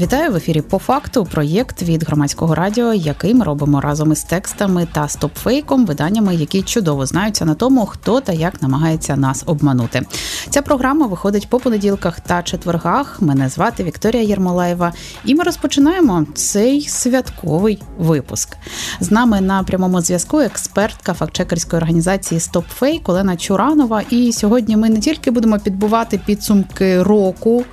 Вітаю в ефірі по факту. Проєкт від громадського радіо, який ми робимо разом із текстами та стопфейком, виданнями, які чудово знаються на тому, хто та як намагається нас обманути. Ця програма виходить по понеділках та четвергах. Мене звати Вікторія Єрмолаєва, і ми розпочинаємо цей святковий випуск. З нами на прямому зв'язку експертка фактчекерської організації StopFake Олена Чуранова. І сьогодні ми не тільки будемо підбувати підсумки року,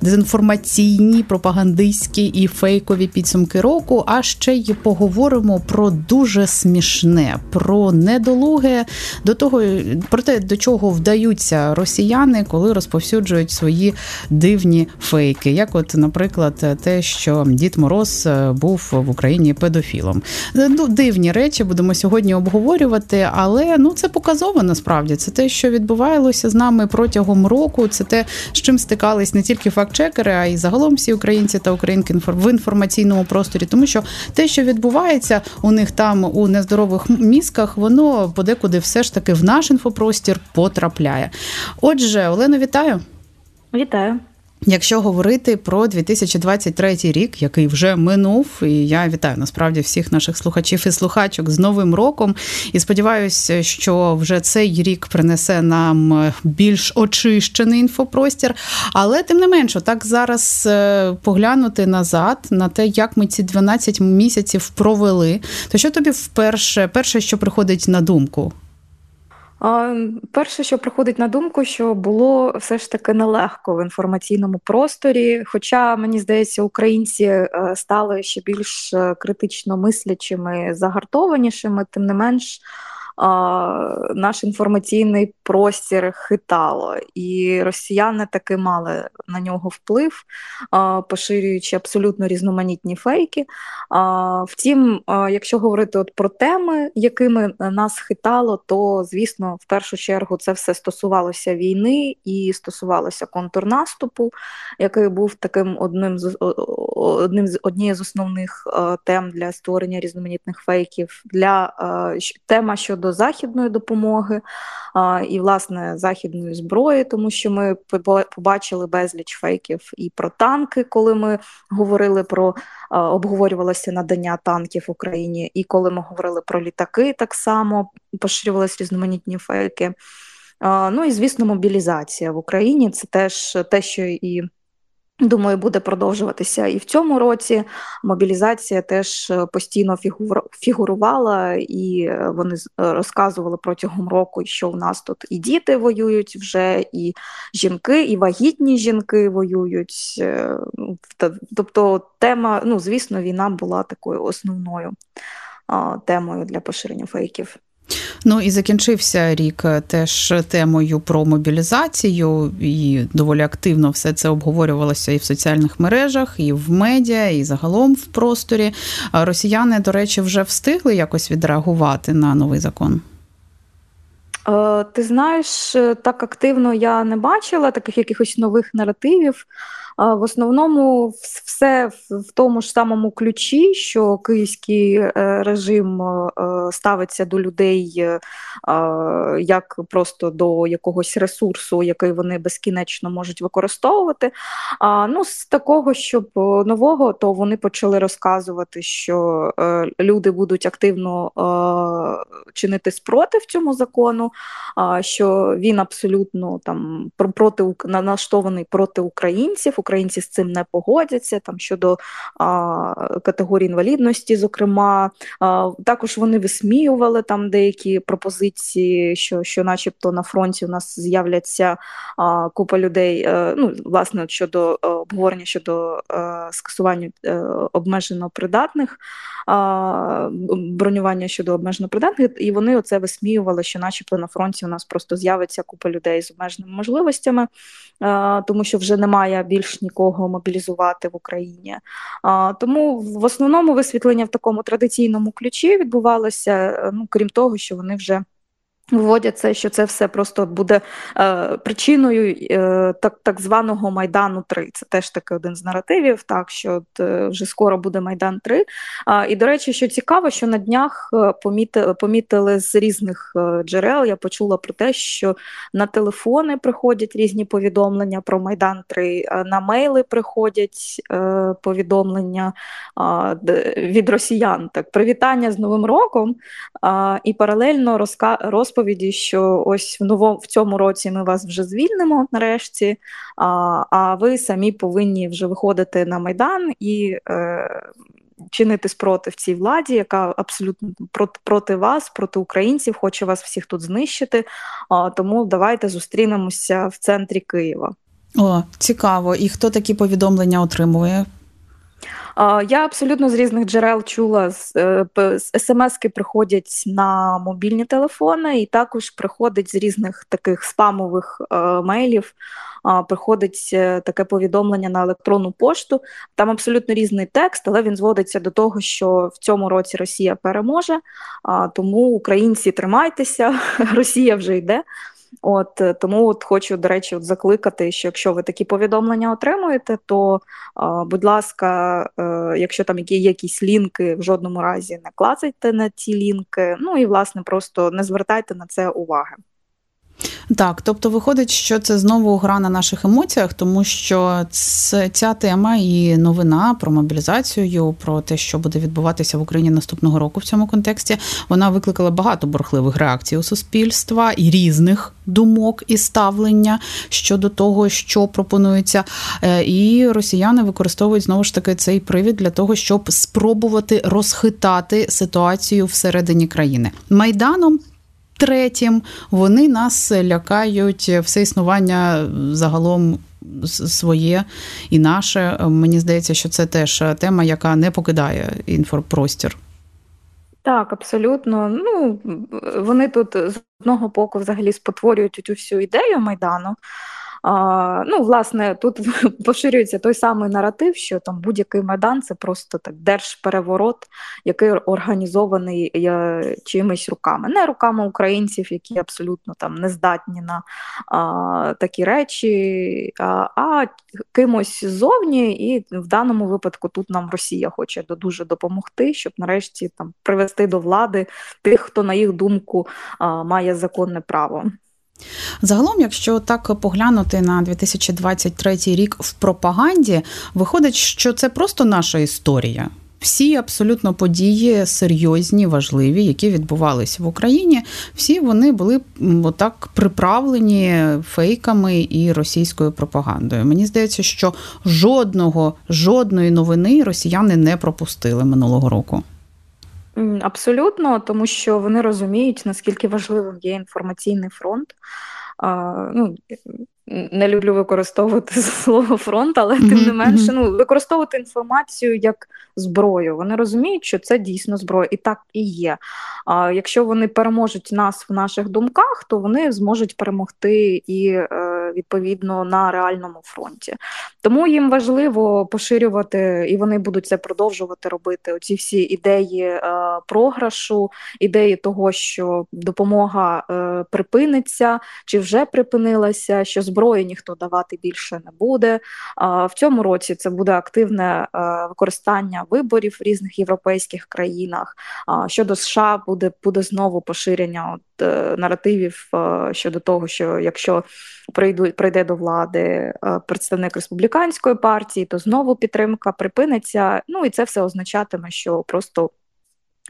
дезінформаційні пропаганди пропагандистські і фейкові підсумки року, а ще й поговоримо про дуже смішне, про недолуге, до того про те, до чого вдаються росіяни, коли розповсюджують свої дивні фейки. Як, от, наприклад, те, що Дід Мороз е, був в Україні педофілом. Ну, дивні речі будемо сьогодні обговорювати, але ну це показово насправді. Це те, що відбувалося з нами протягом року. Це те, з чим стикались не тільки фактчекери, а й загалом всі українці українці та українки в інформаційному просторі, тому що те, що відбувається у них там у нездорових мізках, воно подекуди все ж таки в наш інфопростір потрапляє. Отже, Олено, вітаю. Вітаю. Якщо говорити про 2023 рік, який вже минув, і я вітаю насправді всіх наших слухачів і слухачок з новим роком. І сподіваюся, що вже цей рік принесе нам більш очищений інфопростір. Але тим не менше, так зараз е, поглянути назад на те, як ми ці 12 місяців провели. То що тобі вперше перше, що приходить на думку? Перше, що приходить на думку, що було все ж таки нелегко в інформаційному просторі. Хоча мені здається, українці е, стали ще більш е, критично мислячими, загартованішими, тим не менш наш інформаційний простір хитало, і росіяни таки мали на нього вплив, поширюючи абсолютно різноманітні фейки. Втім, якщо говорити от про теми, якими нас хитало, то звісно, в першу чергу це все стосувалося війни і стосувалося контрнаступу, який був таким одним з одним з однією з основних тем для створення різноманітних фейків. Для тема щодо західної допомоги і власне західної зброї, тому що ми побачили безліч фейків і про танки, коли ми говорили про обговорювалося надання танків Україні, і коли ми говорили про літаки, так само поширювалися різноманітні фейки. Ну і звісно, мобілізація в Україні це теж те, що і Думаю, буде продовжуватися і в цьому році. Мобілізація теж е, постійно фігурувала, і е, вони е, розказували протягом року, що в нас тут і діти воюють вже, і жінки, і вагітні жінки воюють. Тобто, тема, ну звісно, війна була такою основною темою для поширення фейків. Ну і закінчився рік е, теж темою про мобілізацію, і доволі активно все це обговорювалося і в соціальних мережах, і в медіа, і загалом в просторі. Росіяни, до речі, вже встигли якось відреагувати на новий закон. Е, ти знаєш, е, так активно я не бачила таких якихось нових наративів. В основному все в тому ж самому ключі, що київський е, режим е, ставиться до людей е, як просто до якогось ресурсу, який вони безкінечно можуть використовувати. Ну, з такого, щоб нового, то вони почали розказувати, що люди будуть активно чинити спротив цьому закону, що він абсолютно там проти налаштований проти українців українці з цим не погодяться. Там щодо а, категорії інвалідності, зокрема, а, також вони висміювали там деякі пропозиції, що, що, начебто, на фронті у нас з'являться а, купа людей. А, е, ну, власне, щодо е, обговорення щодо е, скасування а, обмежено придатних. Бронювання щодо обмежено придатних, і вони оце висміювали, що, начебто, на фронті у нас просто з'явиться купа людей з обмеженими можливостями, тому що вже немає більш нікого мобілізувати в Україні. А, Тому в основному висвітлення в такому традиційному ключі відбувалося, ну крім того, що вони вже Вводять це, що це все просто буде е, причиною е, так так званого Майдану 3 Це теж таки один з наративів, так що от, е, вже скоро буде Майдан 3 А, І, до речі, що цікаво, що на днях е, помітили, помітили з різних е, джерел. Я почула про те, що на телефони приходять різні повідомлення про Майдан 3 на мейли приходять е, повідомлення е, від росіян. Так, привітання з Новим роком е, і паралельно розповідь розповіді, що ось в новому в цьому році ми вас вже звільнимо нарешті, а а ви самі повинні вже виходити на майдан і е, чинити спротив цій владі, яка абсолютно проти, проти вас, проти українців, хоче вас всіх тут знищити. А, Тому давайте зустрінемося в центрі Києва. О, цікаво. І хто такі повідомлення отримує? Я абсолютно з різних джерел чула е, смски приходять на мобільні телефони, і також приходить з різних таких спамових е, мейлів. Приходить е, таке повідомлення на електронну пошту. Там абсолютно різний текст, але він зводиться до того, що в цьому році Росія переможе. Тому українці тримайтеся, Росія вже йде. От е, Тому от хочу, до речі, от закликати, що якщо ви такі повідомлення отримуєте, то, будь ласка, е, якщо там є якісь лінки, в жодному разі не клацайте на ці лінки, ну і власне просто не звертайте на це уваги. Так, тобто виходить, що це знову гра на наших емоціях, тому що ця тема і новина про мобілізацію, про те, що буде відбуватися в Україні наступного року в цьому контексті, вона викликала багато бурхливих реакцій у суспільства і різних думок і ставлення щодо того, що пропонується. Е, і росіяни використовують знову ж таки цей привід для того, щоб спробувати розхитати ситуацію всередині країни майданом третім, вони нас лякають все існування загалом. Своє і наше, мені здається, що це теж тема, яка не покидає інфопростір. Так, абсолютно. Ну вони тут з одного боку взагалі спотворюють цю всю ідею майдану. А, Ну, власне, тут поширюється той самий наратив, що там будь-який майдан це просто так держпереворот, який організований е, чимись руками, не руками українців, які абсолютно там не здатні на а, такі речі, а, а кимось ззовні, і в даному випадку тут нам Росія хоче дуже допомогти, щоб нарешті там привести до влади тих, хто на їх думку а, має законне право. Загалом, якщо так поглянути на 2023 рік в пропаганді, виходить, що це просто наша історія. Всі абсолютно події серйозні, важливі, які відбувалися в Україні, всі вони були отак приправлені фейками і російською пропагандою. Мені здається, що жодного жодної новини росіяни не пропустили минулого року. Абсолютно, тому що вони розуміють, наскільки важливим є інформаційний фронт. А, ну, Не люблю використовувати слово фронт, але тим не менше ну, використовувати інформацію як зброю. Вони розуміють, що це дійсно зброя, і так і є. А якщо вони переможуть нас в наших думках, то вони зможуть перемогти і е, відповідно на реальному фронті. Тому їм важливо поширювати, і вони будуть це продовжувати робити. Оці всі ідеї е, програшу, ідеї того, що допомога е, припиниться чи вже припинилася, що зброї ніхто давати більше не буде. В цьому році це буде активне використання виборів в різних європейських країнах. Щодо США буде буде знову поширення е, наративів щодо того, що якщо прийду, прийде до влади представник республіканської партії, то знову підтримка припиниться. Ну і це все означатиме, що просто.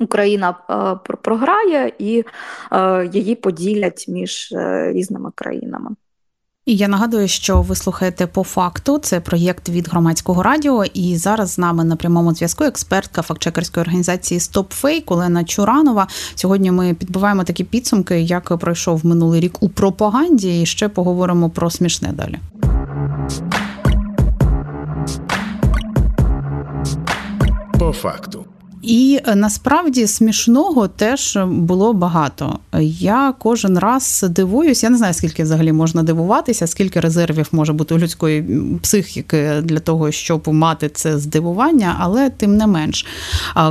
Україна е, програє і е, її поділять між е, різними країнами. І я нагадую, що ви слухаєте по факту. Це проєкт від громадського радіо. І зараз з нами на прямому зв'язку експертка фактчекерської організації StopFake Олена Чуранова. Сьогодні ми підбиваємо такі підсумки, як пройшов минулий рік у пропаганді. І ще поговоримо про смішне далі. По факту. І е, насправді смішного теж було багато. Я кожен раз дивуюсь, я не знаю, скільки взагалі можна дивуватися, скільки резервів може бути у людської психіки для того, щоб мати це здивування, але тим не менш.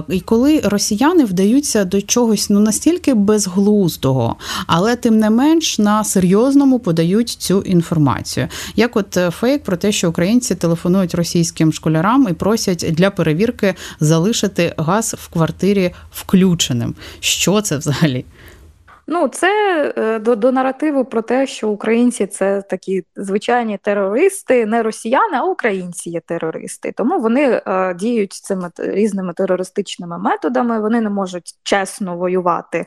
І коли росіяни вдаються до чогось ну настільки безглуздого, але тим не менш на серйозному подають цю інформацію. Як от е, фейк про те, що українці телефонують російським школярам і просять для перевірки залишити газ в квартирі включеним. Що це взагалі? Ну, це е, до до наративу про те, що українці це такі звичайні терористи, не росіяни, а українці є терористи. Тому вони е, діють цими різними терористичними методами. Вони не можуть чесно воювати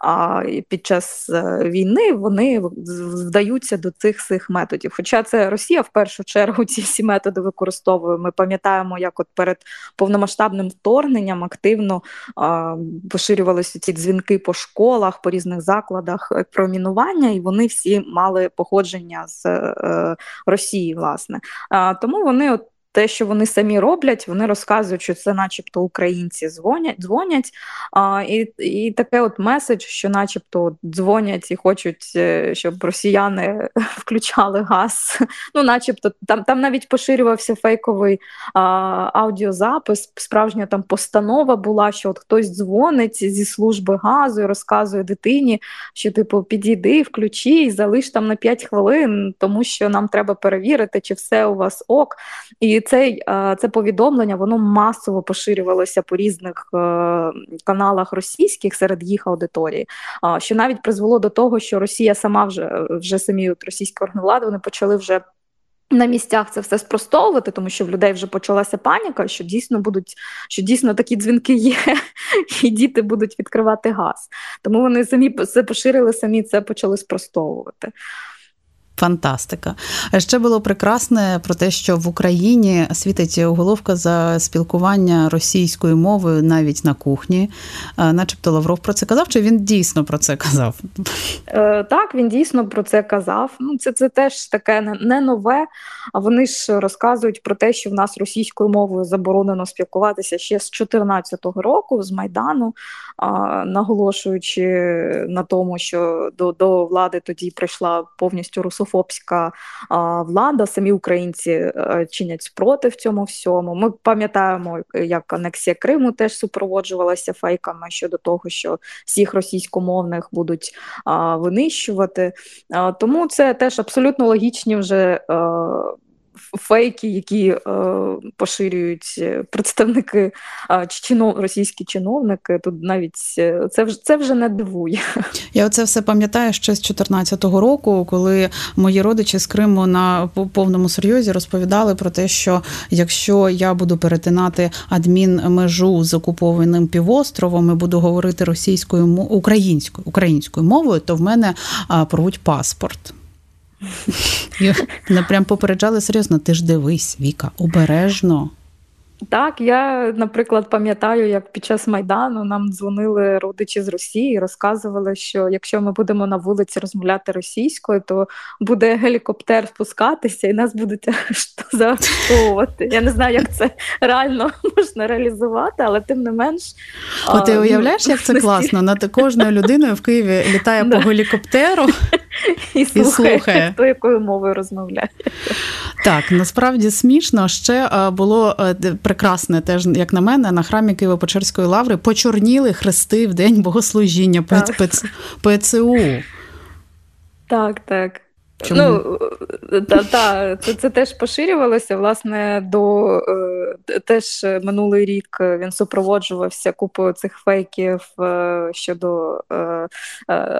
а під час е, війни. Вони вдаються до цих цих методів. Хоча це Росія в першу чергу ці всі методи використовує. Ми пам'ятаємо, як от перед повномасштабним вторгненням активно а, поширювалися ці дзвінки по школах, по різних закладах промінування, про мінування, і вони всі мали походження з е, Росії, власне. Тому вони от те, що вони самі роблять, вони розказують, що це, начебто, українці дзвонять, дзвонять. А, І і таке от меседж, що, начебто, дзвонять і хочуть, е, щоб росіяни включали газ. Ну, начебто, там там навіть поширювався фейковий а, аудіозапис. Справжня там постанова була, що от хтось дзвонить зі служби газу і розказує дитині, що типу підійди, включи і залиш там на 5 хвилин, тому що нам треба перевірити, чи все у вас ок. І цей, це повідомлення воно масово поширювалося по різних е, каналах російських серед їх аудиторії, що навіть призвело до того, що Росія сама вже вже самі от російські органи влади вони почали вже. На місцях це все спростовувати, тому що в людей вже почалася паніка, що дійсно будуть, що дійсно такі дзвінки є, і діти будуть відкривати газ. Тому вони самі це поширили, самі це почали спростовувати. Фантастика. Ще було прекрасне про те, що в Україні світить уголовка за спілкування російською мовою навіть на кухні, начебто Лавров про це казав, чи він дійсно про це казав? Е, так, він дійсно про це казав. Ну, Це це теж таке не нове. А вони ж розказують про те, що в нас російською мовою заборонено спілкуватися ще з 2014 року, з Майдану, наголошуючи на тому, що до, до влади тоді прийшла повністю русофобія русофобська влада, самі українці е, чинять спротив цьому всьому. Ми пам'ятаємо, як анексія Криму теж супроводжувалася фейками щодо того, що всіх російськомовних будуть винищувати. Тому це теж абсолютно логічні вже е, фейки, які е, поширюють е, представники е, чинов, російські чиновники. Тут навіть е, це вже це вже не дивує. Я оце все пам'ятаю ще з 2014 року, коли мої родичі з Криму на повному серйозі розповідали про те, що якщо я буду перетинати адмінмежу з окупованим півостровом і буду говорити російською українською українською мовою, то в мене порвуть паспорт. Не прям попереджали серйозно, ти ж дивись, Віка, обережно. Так, я, наприклад, пам'ятаю, як під час Майдану нам дзвонили родичі з Росії і розказували, що якщо ми будемо на вулиці розмовляти російською, то буде гелікоптер спускатися і нас будуть заарештовувати. Я не знаю, як це реально можна реалізувати, але тим не менш. О, ти уявляєш, як це класно? Над кожною людиною в Києві літає по гелікоптеру і слухає, хто якою мовою розмовляє. Так, насправді смішно. Ще було е, прекрасне, теж як на мене, на храмі Києво-Печерської лаври почорніли хрести в день богослужіння ПЦУ. Так, так. Чому? Ну, та, та, Це це теж поширювалося. Власне, до е, теж минулий рік він супроводжувався купою цих фейків е, щодо е,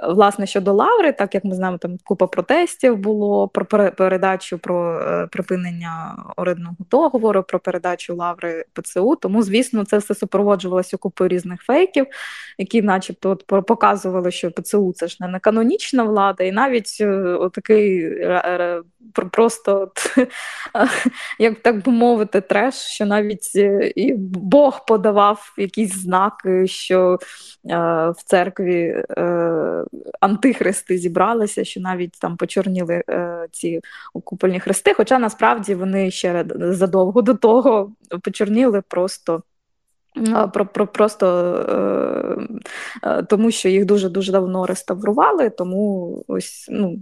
власне щодо Лаври, так як ми знаємо, там купа протестів було про передачу про припинення орендного договору, про передачу Лаври ПЦУ. Тому, звісно, це все супроводжувалося купою різних фейків, які, начебто, от показували, що ПЦУ це ж не канонічна влада, і навіть отакий просто, як так би мовити, треш, що навіть е, і Бог подавав якісь знаки, що е, в церкві е, антихристи зібралися, що навіть там почорніли ці купольні хрести. Хоча насправді вони ще задовго до того почорніли просто. про, про Просто е, тому, що їх дуже дуже давно реставрували, тому ось ну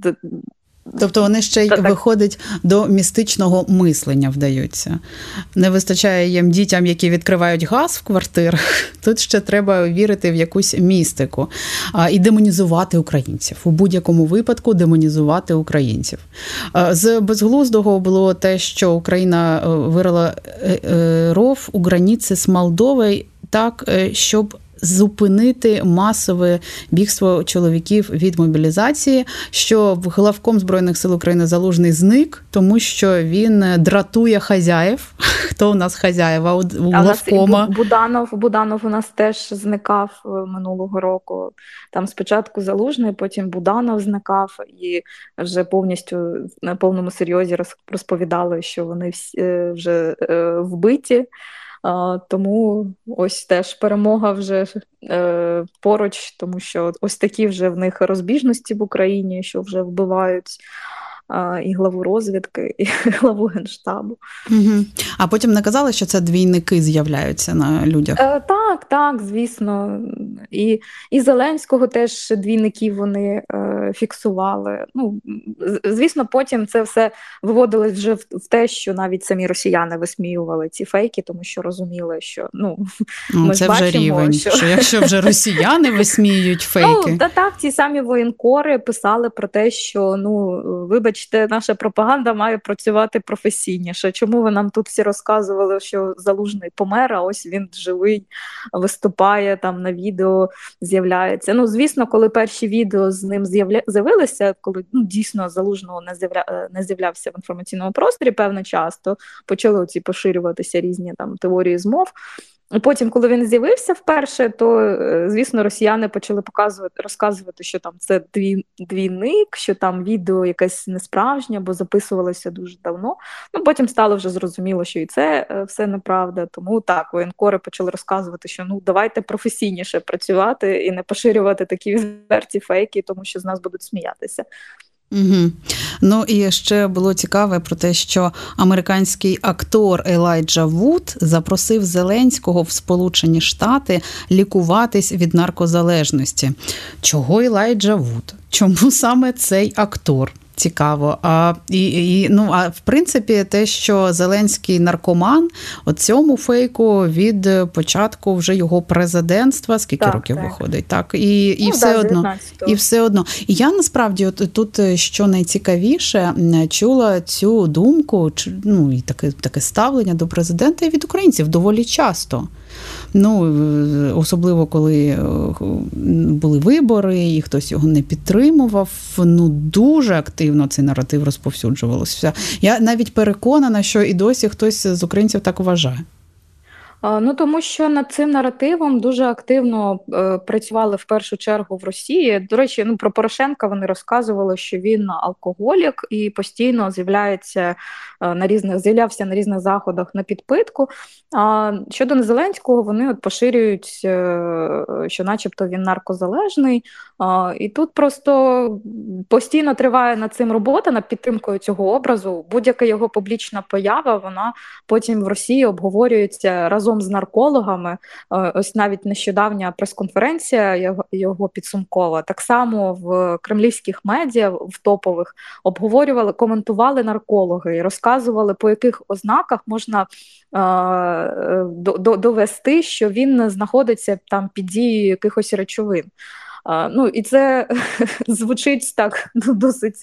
Тобто вони ще й так, виходить до містичного мислення, вдаються. Не вистачає їм дітям, які відкривають газ в квартирах. Тут ще треба вірити в якусь містику а, і демонізувати українців у будь-якому випадку демонізувати українців. А, з безглуздого було те, що Україна е, вирила е, е, ров у границі з Молдовою так, щоб зупинити масове бігство чоловіків від мобілізації, що в главком збройних сил України залужний зник, тому що він дратує хазяїв. Хто у нас хазяєва у главкома? Буданов Буданов у нас теж зникав е, минулого року. Там спочатку залужний, потім Буданов зникав, і вже повністю на повному серйозі розповідали, що вони всі е, вже е, вбиті. Тому ось теж перемога вже е, поруч, тому що ось такі вже в них розбіжності в Україні, що вже вбивають і главу розвідки, і главу генштабу. Угу. А потім не казали, що це двійники з'являються на людях? Е, Так, так, звісно. І і Зеленського теж двійників вони е, фіксували. Ну, Звісно, потім це все виводилось вже в, в те, що навіть самі росіяни висміювали ці фейки, тому що розуміли, що ну, ну ми це бачимо, вже рівень, що... що якщо вже росіяни висміюють фейки. Ну, та так, ті самі воєнкори писали про те, що ну, вибачте, наша пропаганда має працювати професійніше. Чому ви нам тут всі розказували, що залужний помер, а ось він живий, виступає там на відео, з'являється. Ну, звісно, коли перші відео з ним з'явилися, коли ну, дійсно залужного не з'явля... Е, не з'являвся в інформаційному просторі певний час, то почали ці поширюватися різні там теорії змов. Потім, коли він з'явився вперше, то е, звісно росіяни почали показувати, розказувати, що там це дві, двійник, що там відео якесь несправжнє, бо записувалося дуже давно. Ну потім стало вже зрозуміло, що і це е, все неправда. Тому так воєнкори почали розказувати, що ну давайте професійніше працювати і не поширювати такі відверті фейки, тому що з нас будуть сміятися. Угу. Ну і ще було цікаве про те, що американський актор Елайджа Вуд запросив Зеленського в Сполучені Штати лікуватись від наркозалежності. Чого Елайджа Вуд? Чому саме цей актор? Цікаво. А і, і ну а в принципі, те, що Зеленський наркоман, от цьому фейку від початку вже його президентства, скільки так, років так. виходить, так і і ну, все да, одно, і все одно. І я насправді от тут що найцікавіше чула цю думку, ну і таке таке ставлення до президента і від українців доволі часто. Ну особливо коли е, були вибори, і хтось його не підтримував. Ну дуже активно цей наратив розповсюджувалося. Я навіть переконана, що і досі хтось з українців так вважає. Ну тому що над цим наративом дуже активно е, працювали в першу чергу в Росії. До речі, ну про Порошенка вони розказували, що він алкоголік і постійно з'являється е, на різних з'являвся на різних заходах на підпитку. А щодо Зеленського, вони от поширюють, е, що, начебто, він наркозалежний. І тут просто постійно триває над цим робота над підтримкою цього образу. Будь-яка його публічна поява, вона потім в Росії обговорюється разом разом з наркологами. Е, ось навіть нещодавня прес-конференція його, підсумкова. Так само в кремлівських медіа в топових обговорювали, коментували наркологи і розказували, по яких ознаках можна е, до, довести, що він знаходиться там під дією якихось речовин. Ну і це звучить так ну, досить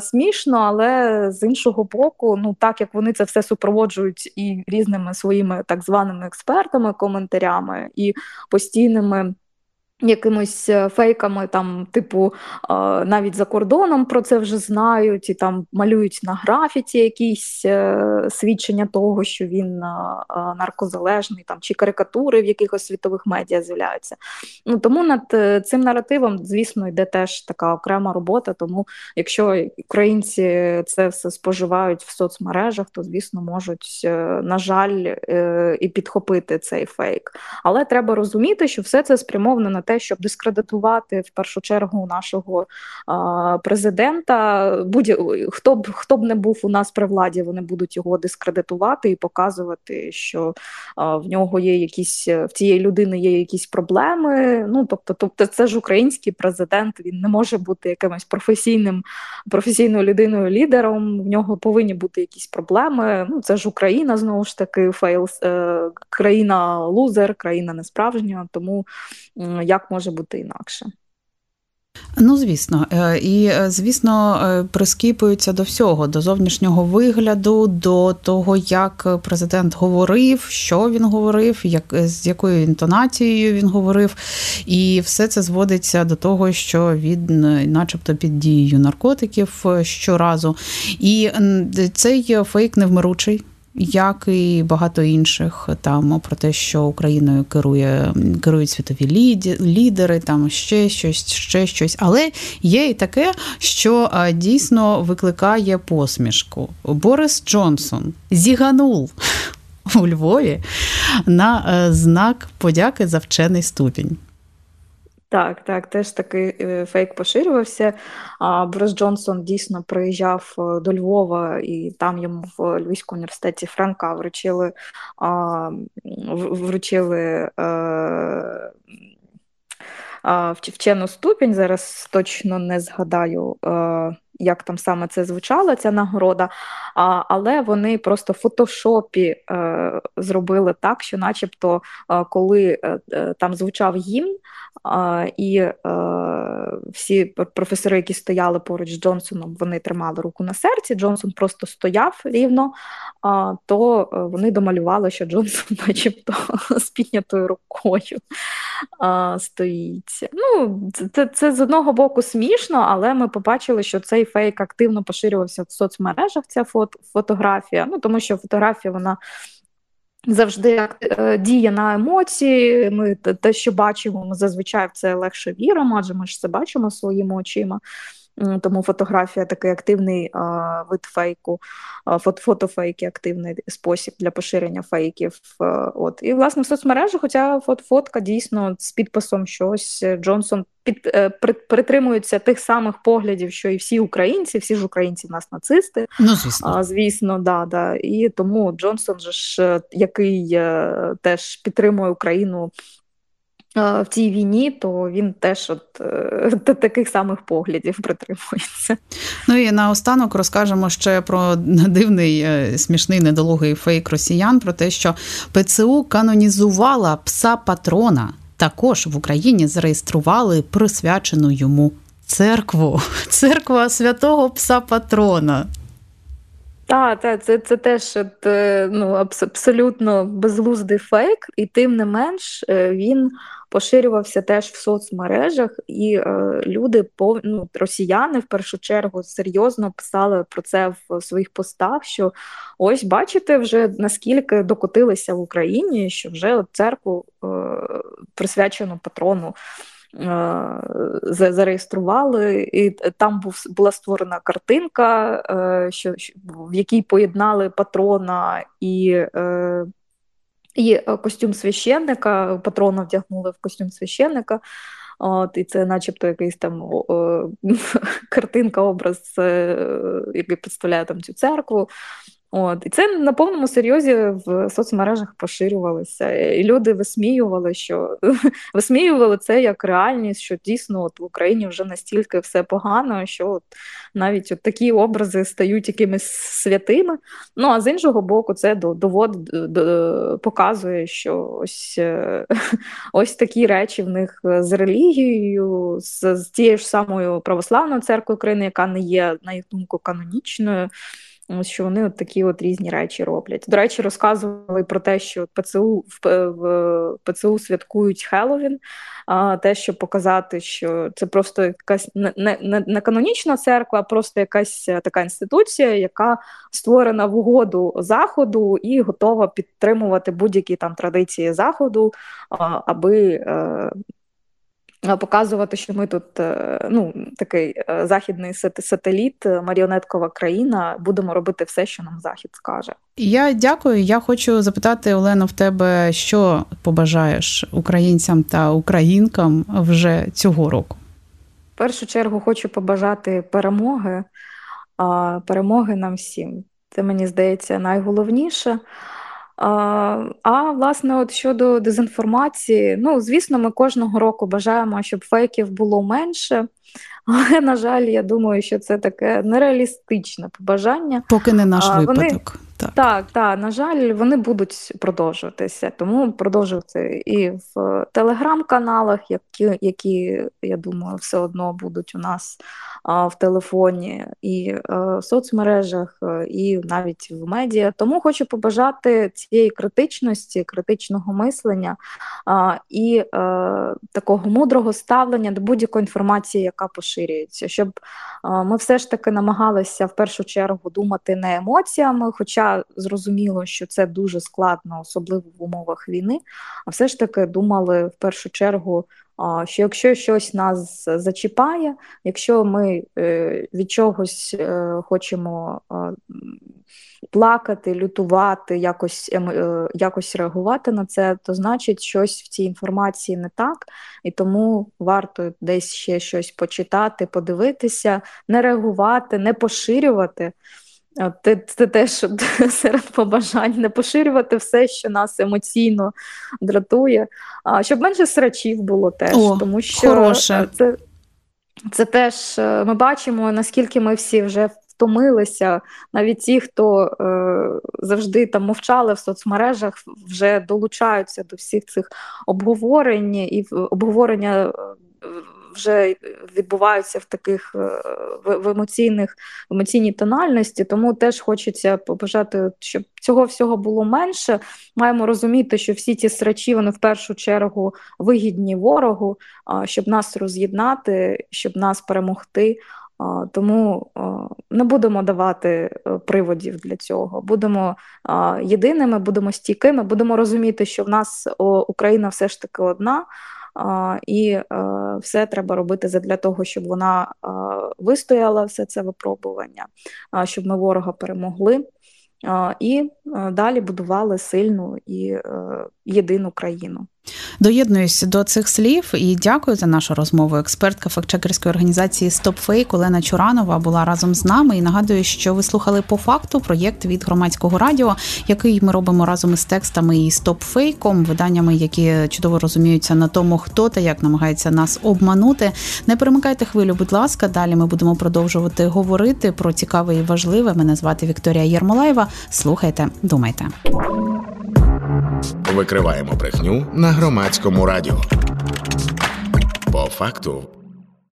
смішно, але з іншого боку, ну так як вони це все супроводжують і різними своїми так званими експертами, коментарями і постійними якимось е, фейками, там, типу, навіть за кордоном про це вже знають, і там малюють на графіті якісь е, свідчення того, що він наркозалежний, там, чи карикатури в якихось світових медіа з'являються. Ну, Тому над е, цим наративом, звісно, йде теж така окрема робота. Тому якщо українці це все споживають в соцмережах, то звісно можуть, на жаль, і підхопити цей фейк. Але треба розуміти, що все це спрямовано на те те, щоб дискредитувати в першу чергу нашого а, президента. Будь хто б хто б не був у нас при владі, вони будуть його дискредитувати і показувати, що а, в нього є якісь в цієї людини є якісь проблеми. Ну тобто, тобто, це ж український президент. Він не може бути якимось професійним професійною людиною лідером. В нього повинні бути якісь проблеми. Ну це ж Україна знову ж таки fails, е, країна лузер, країна несправжня. Тому як може бути інакше? Ну, звісно, е, і е, звісно, е, прискіпуються до всього, до зовнішнього вигляду, до того, як президент говорив, що він говорив, як з якою інтонацією він говорив, і все це зводиться до того, що він, начебто, під дією наркотиків щоразу. І цей фейк невмиручий як і багато інших там про те, що Україною керує керують світові лідери, там ще щось, ще щось. Але є і таке, що дійсно викликає посмішку. Борис Джонсон зіганув у Львові на е, знак подяки за вчений ступінь. Так, так, теж такий е, фейк поширювався. Борис Джонсон дійсно приїжджав е, до Львова, і там йому в Львівському університеті Франка вручили вручили а, вчену ступінь. Зараз точно не згадаю. Як там саме це звучало, ця нагорода, а, але вони просто в фотошопі е, зробили так, що, начебто, е, коли е, е там звучав гімн, і е, всі професори, які стояли поруч з Джонсоном, вони тримали руку на серці. Джонсон просто стояв рівно, то е, вони домалювали, що Джонсон, начебто, з піднятою рукою стоїть. Ну, це, це з одного боку смішно, але ми побачили, що цей фейк активно поширювався в соцмережах. Ця фото, фотографія. Ну тому що фотографія вона Завжди е, діє на емоції. Ми те, що бачимо, ми зазвичай в це легше віримо, адже ми ж це бачимо своїми очима. Тому фотографія такий активний а, вид фейку, а, фотофейки, активний спосіб для поширення фейків. А, от І, власне, в соцмережах, хоча фот фотка дійсно з підписом щось Джонсон під, е, при, притримується тих самих поглядів, що і всі українці, всі ж українці в нас нацисти. Ну, звісно, а, звісно, да, да. І тому Джонсон, же ж, е, який е, теж підтримує Україну в цій війні, то він теж от е, таких самих поглядів притримується. Ну і наостанок розкажемо ще про дивний е, смішний недолугий фейк росіян про те, що ПЦУ канонізувала пса патрона. Також в Україні зареєстрували присвячену йому церкву. Церква святого пса патрона. Так, та, це це теж е, ну, абсолютно безглуздий фейк, і тим не менш він поширювався теж в соцмережах, і е, люди, ну, росіяни в першу чергу серйозно писали про це в своїх постах. Що ось бачите, вже наскільки докотилися в Україні, що вже церкву е, присвячену патрону. Е, зареєстрували, і там був була створена картинка, е, що в якій поєднали патрона і і е, костюм священника, патрона вдягнули в костюм священника. От, І це, начебто, якийсь там о, картинка, образ, е, який представляє там цю церкву. От І це на повному серйозі в соцмережах поширювалося. І люди висміювали, що висміювали це як реальність, що дійсно от в Україні вже настільки все погано, що от навіть от такі образи стають якимись святими. Ну а з іншого боку, це довод показує, що ось е, ось такі речі в них з релігією, з, з тією ж самою православною церквою України, яка не є на їх думку канонічною. Що вони от такі от різні речі роблять. До речі, розказували про те, що ПЦУ в, ПЦУ святкують Хеллоуін, а те, щоб показати, що це просто якась не, не, не канонічна церква, а просто якась е, така інституція, яка створена в угоду заходу і готова підтримувати будь-які там традиції заходу, аби. Е, Показувати, що ми тут е, ну такий е, західний сателіт, маріонеткова країна, будемо робити все, що нам захід скаже. Я дякую. Я хочу запитати Олену в тебе, що побажаєш українцям та українкам вже цього року. В першу чергу хочу побажати перемоги, перемоги нам всім. Це мені здається найголовніше. А власне, от щодо дезінформації, ну звісно, ми кожного року бажаємо, щоб фейків було менше. Але, на жаль, я думаю, що це таке нереалістичне побажання. Поки не наш а, випадок. Так, так, так, на жаль, вони будуть продовжуватися. Тому продовжувати і в телеграм-каналах, які, які, я думаю, все одно будуть у нас а, в телефоні, і а, е, в соцмережах, е, і навіть в медіа. Тому хочу побажати цієї критичності, критичного мислення а, і е, такого мудрого ставлення до будь-якої інформації, яка поширюється, щоб ми все ж таки намагалися в першу чергу думати не емоціями. хоча зрозуміло, що це дуже складно, особливо в умовах війни. А все ж таки думали в першу чергу, що якщо щось нас зачіпає, якщо ми е, від чогось е, хочемо плакати, лютувати, якось е, якось реагувати на це, то значить щось в цій інформації не так, і тому варто десь ще щось почитати, подивитися, не реагувати, не поширювати. Це, це теж серед побажань не поширювати все, що нас емоційно дратує, а щоб менше срачів було теж, О, тому що хороше. це це теж е, ми бачимо, наскільки ми всі вже втомилися. Навіть ті, хто е, завжди там мовчали в соцмережах, вже долучаються до всіх цих обговорень і обговорення. Вже відбуваються в таких е, в емоційних в емоційній тональності, тому теж хочеться побажати, щоб цього всього було менше. Маємо розуміти, що всі ці срачі вони в першу чергу вигідні ворогу, щоб нас роз'єднати, щоб нас перемогти. Тому не будемо давати е, приводів для цього. Будемо єдиними, будемо стійкими, будемо розуміти, що в нас Україна все ж таки одна і е, все треба робити для того, щоб вона е, вистояла все це випробування, щоб ми ворога перемогли. І е, далі будували сильну і єдину країну. Доєднуюсь до цих слів і дякую за нашу розмову. Експертка фактчекерської організації StopFake Олена Чуранова була разом з нами. І нагадую, що ви слухали по факту проєкт від громадського радіо, який ми робимо разом із текстами і StopFake, виданнями, які чудово розуміються на тому, хто та як намагається нас обманути. Не перемикайте хвилю, будь ласка. Далі ми будемо продовжувати говорити про цікаве і важливе. Мене звати Вікторія Єрмолаєва. Слухайте, думайте. Викриваємо брехню на громадському радіо. По факту.